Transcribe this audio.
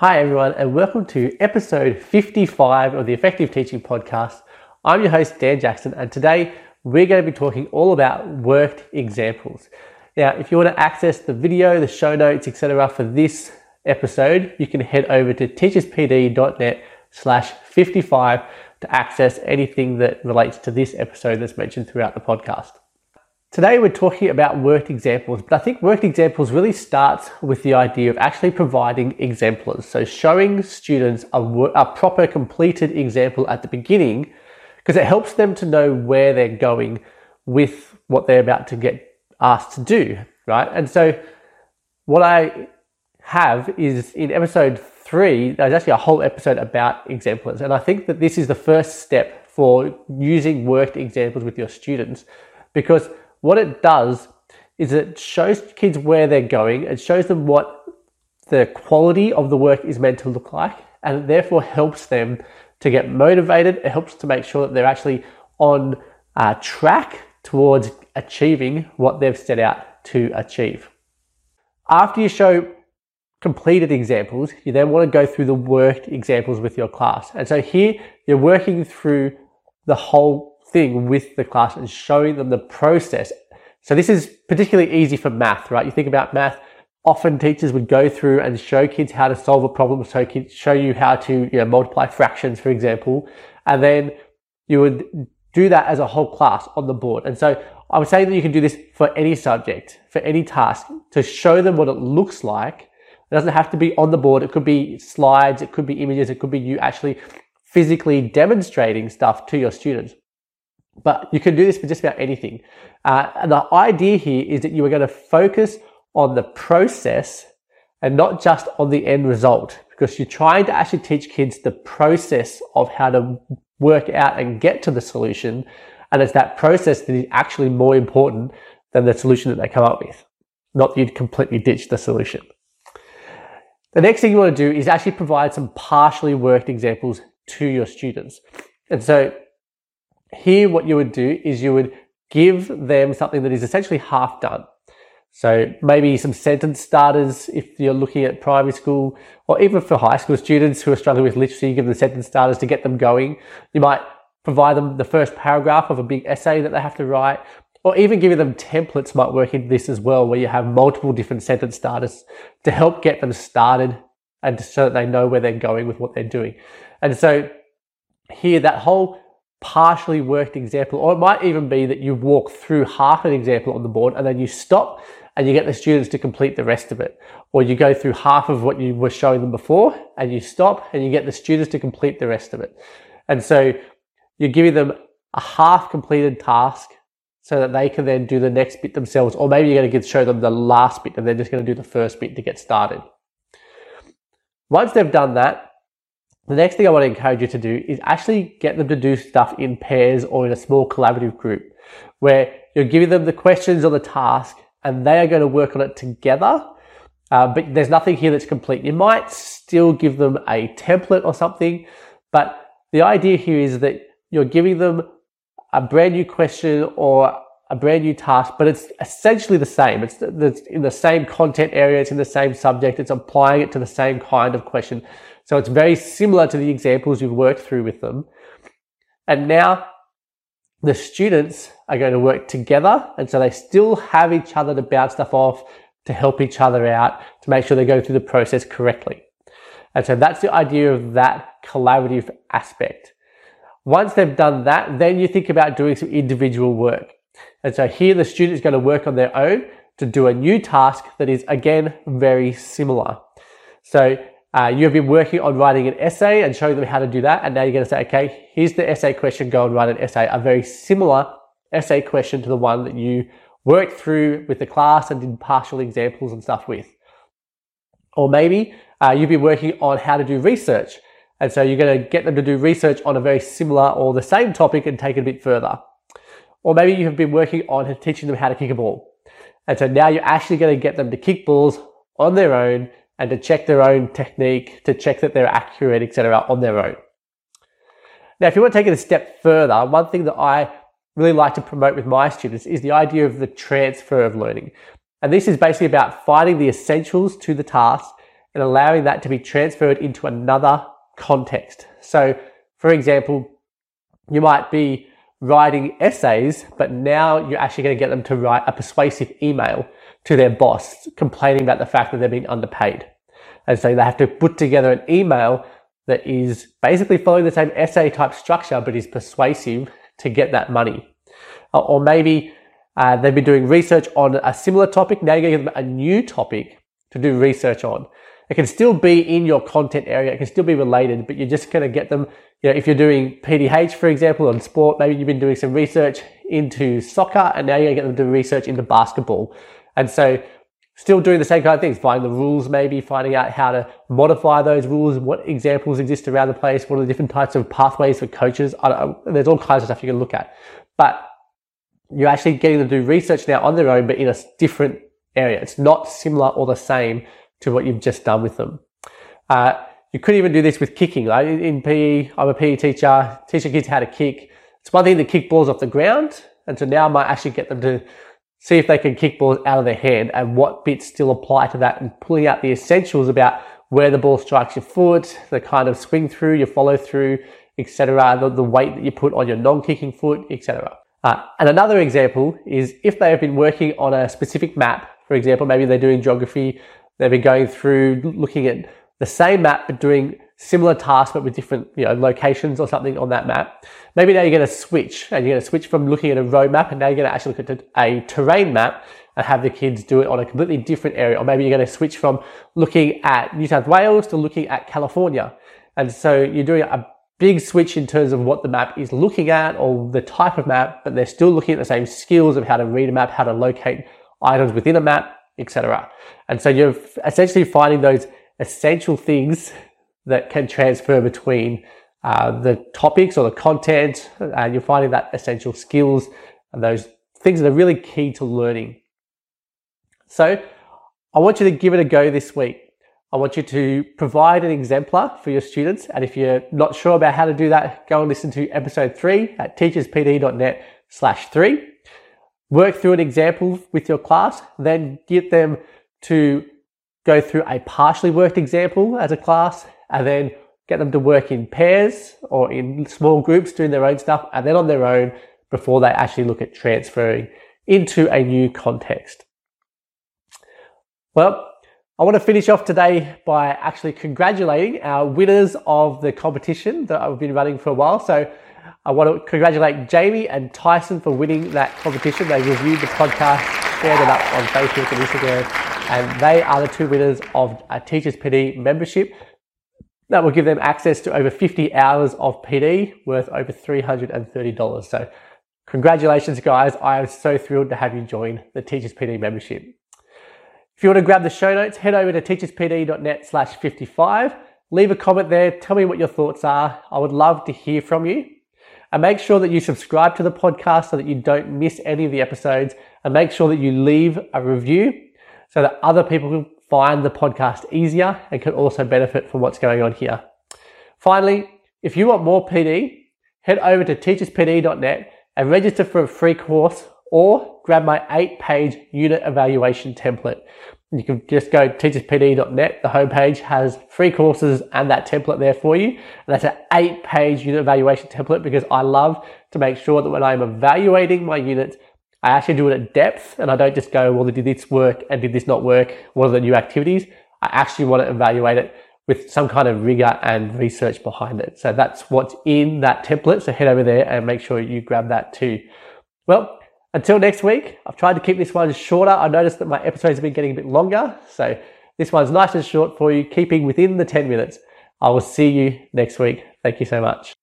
Hi, everyone, and welcome to episode 55 of the Effective Teaching Podcast. I'm your host, Dan Jackson, and today we're going to be talking all about worked examples. Now, if you want to access the video, the show notes, etc., for this episode, you can head over to teacherspd.net slash 55 to access anything that relates to this episode that's mentioned throughout the podcast. Today we're talking about worked examples, but I think worked examples really starts with the idea of actually providing exemplars. So showing students a, a proper completed example at the beginning, because it helps them to know where they're going with what they're about to get asked to do, right? And so what I have is in episode three, there's actually a whole episode about exemplars. And I think that this is the first step for using worked examples with your students because what it does is it shows kids where they're going, it shows them what the quality of the work is meant to look like, and it therefore helps them to get motivated. It helps to make sure that they're actually on uh, track towards achieving what they've set out to achieve. After you show completed examples, you then want to go through the worked examples with your class. And so here you're working through the whole thing with the class and showing them the process. So this is particularly easy for math, right? You think about math, often teachers would go through and show kids how to solve a problem, so kids show you how to you know, multiply fractions, for example, and then you would do that as a whole class on the board. And so I would say that you can do this for any subject, for any task, to show them what it looks like. It doesn't have to be on the board. It could be slides, it could be images, it could be you actually physically demonstrating stuff to your students. But you can do this for just about anything. Uh, the idea here is that you are going to focus on the process and not just on the end result because you're trying to actually teach kids the process of how to work out and get to the solution. And it's that process that is actually more important than the solution that they come up with. Not that you'd completely ditch the solution. The next thing you want to do is actually provide some partially worked examples to your students. And so here, what you would do is you would give them something that is essentially half done. So maybe some sentence starters if you're looking at primary school or even for high school students who are struggling with literacy, give them sentence starters to get them going. You might provide them the first paragraph of a big essay that they have to write or even giving them templates might work in this as well where you have multiple different sentence starters to help get them started and so that they know where they're going with what they're doing. And so here that whole partially worked example, or it might even be that you walk through half an example on the board and then you stop and you get the students to complete the rest of it. Or you go through half of what you were showing them before and you stop and you get the students to complete the rest of it. And so you're giving them a half completed task so that they can then do the next bit themselves. Or maybe you're going to show them the last bit and they're just going to do the first bit to get started. Once they've done that, the next thing I want to encourage you to do is actually get them to do stuff in pairs or in a small collaborative group where you're giving them the questions or the task and they are going to work on it together. Uh, but there's nothing here that's complete. You might still give them a template or something, but the idea here is that you're giving them a brand new question or a brand new task, but it's essentially the same. It's, in the same content area, it's in the same subject, it's applying it to the same kind of question. So it's very similar to the examples you've worked through with them. And now the students are going to work together. And so they still have each other to bounce stuff off, to help each other out, to make sure they go through the process correctly. And so that's the idea of that collaborative aspect. Once they've done that, then you think about doing some individual work. And so here the student is going to work on their own to do a new task that is again very similar. So uh, you have been working on writing an essay and showing them how to do that. And now you're going to say, okay, here's the essay question, go and write an essay, a very similar essay question to the one that you worked through with the class and did partial examples and stuff with. Or maybe uh, you've been working on how to do research. And so you're going to get them to do research on a very similar or the same topic and take it a bit further. Or maybe you have been working on teaching them how to kick a ball. And so now you're actually going to get them to kick balls on their own and to check their own technique, to check that they're accurate, etc., on their own. Now, if you want to take it a step further, one thing that I really like to promote with my students is the idea of the transfer of learning. And this is basically about finding the essentials to the task and allowing that to be transferred into another context. So, for example, you might be writing essays, but now you're actually going to get them to write a persuasive email to their boss complaining about the fact that they're being underpaid. And so they have to put together an email that is basically following the same essay type structure, but is persuasive to get that money. Or maybe uh, they've been doing research on a similar topic. Now you're going to give them a new topic to do research on. It can still be in your content area. It can still be related, but you're just going to get them. You know, if you're doing PDH, for example, on sport, maybe you've been doing some research into soccer and now you're going to get them to do research into basketball. And so still doing the same kind of things, finding the rules, maybe finding out how to modify those rules, what examples exist around the place, what are the different types of pathways for coaches. there's all kinds of stuff you can look at. But you're actually getting them to do research now on their own, but in a different area. It's not similar or the same to what you've just done with them. Uh, you could even do this with kicking. Right? In PE, I'm a PE teacher, teaching kids how to kick. It's one thing to kick balls off the ground, and so now I might actually get them to see if they can kick balls out of their hand and what bits still apply to that and pulling out the essentials about where the ball strikes your foot, the kind of swing through, your follow through, etc., the, the weight that you put on your non-kicking foot, etc. Uh, and another example is if they have been working on a specific map, for example, maybe they're doing geography, they've been going through looking at the same map but doing similar tasks but with different you know locations or something on that map. Maybe now you're going to switch and you're going to switch from looking at a road map and now you're going to actually look at a terrain map and have the kids do it on a completely different area. Or maybe you're going to switch from looking at New South Wales to looking at California. And so you're doing a big switch in terms of what the map is looking at or the type of map, but they're still looking at the same skills of how to read a map, how to locate items within a map, etc. And so you're essentially finding those essential things that can transfer between uh, the topics or the content, and you're finding that essential skills and those things that are really key to learning. So, I want you to give it a go this week. I want you to provide an exemplar for your students. And if you're not sure about how to do that, go and listen to episode three at teacherspd.net slash three. Work through an example with your class, then get them to go through a partially worked example as a class and then get them to work in pairs or in small groups doing their own stuff and then on their own before they actually look at transferring into a new context. Well, I want to finish off today by actually congratulating our winners of the competition that I've been running for a while. So I want to congratulate Jamie and Tyson for winning that competition. They reviewed the podcast, shared it up on Facebook and Instagram, and they are the two winners of a Teachers PD membership. That will give them access to over 50 hours of PD worth over $330. So, congratulations, guys. I am so thrilled to have you join the Teachers PD membership. If you want to grab the show notes, head over to teacherspd.net slash 55. Leave a comment there. Tell me what your thoughts are. I would love to hear from you. And make sure that you subscribe to the podcast so that you don't miss any of the episodes. And make sure that you leave a review so that other people find the podcast easier and can also benefit from what's going on here. Finally, if you want more PD, head over to teacherspd.net and register for a free course or grab my eight page unit evaluation template. You can just go teacherspd.net. The homepage has free courses and that template there for you. And that's an eight page unit evaluation template because I love to make sure that when I'm evaluating my units, I actually do it at depth and I don't just go, well, did this work and did this not work? What are the new activities? I actually want to evaluate it with some kind of rigor and research behind it. So that's what's in that template. So head over there and make sure you grab that too. Well, until next week, I've tried to keep this one shorter. I noticed that my episodes have been getting a bit longer. So this one's nice and short for you, keeping within the 10 minutes. I will see you next week. Thank you so much.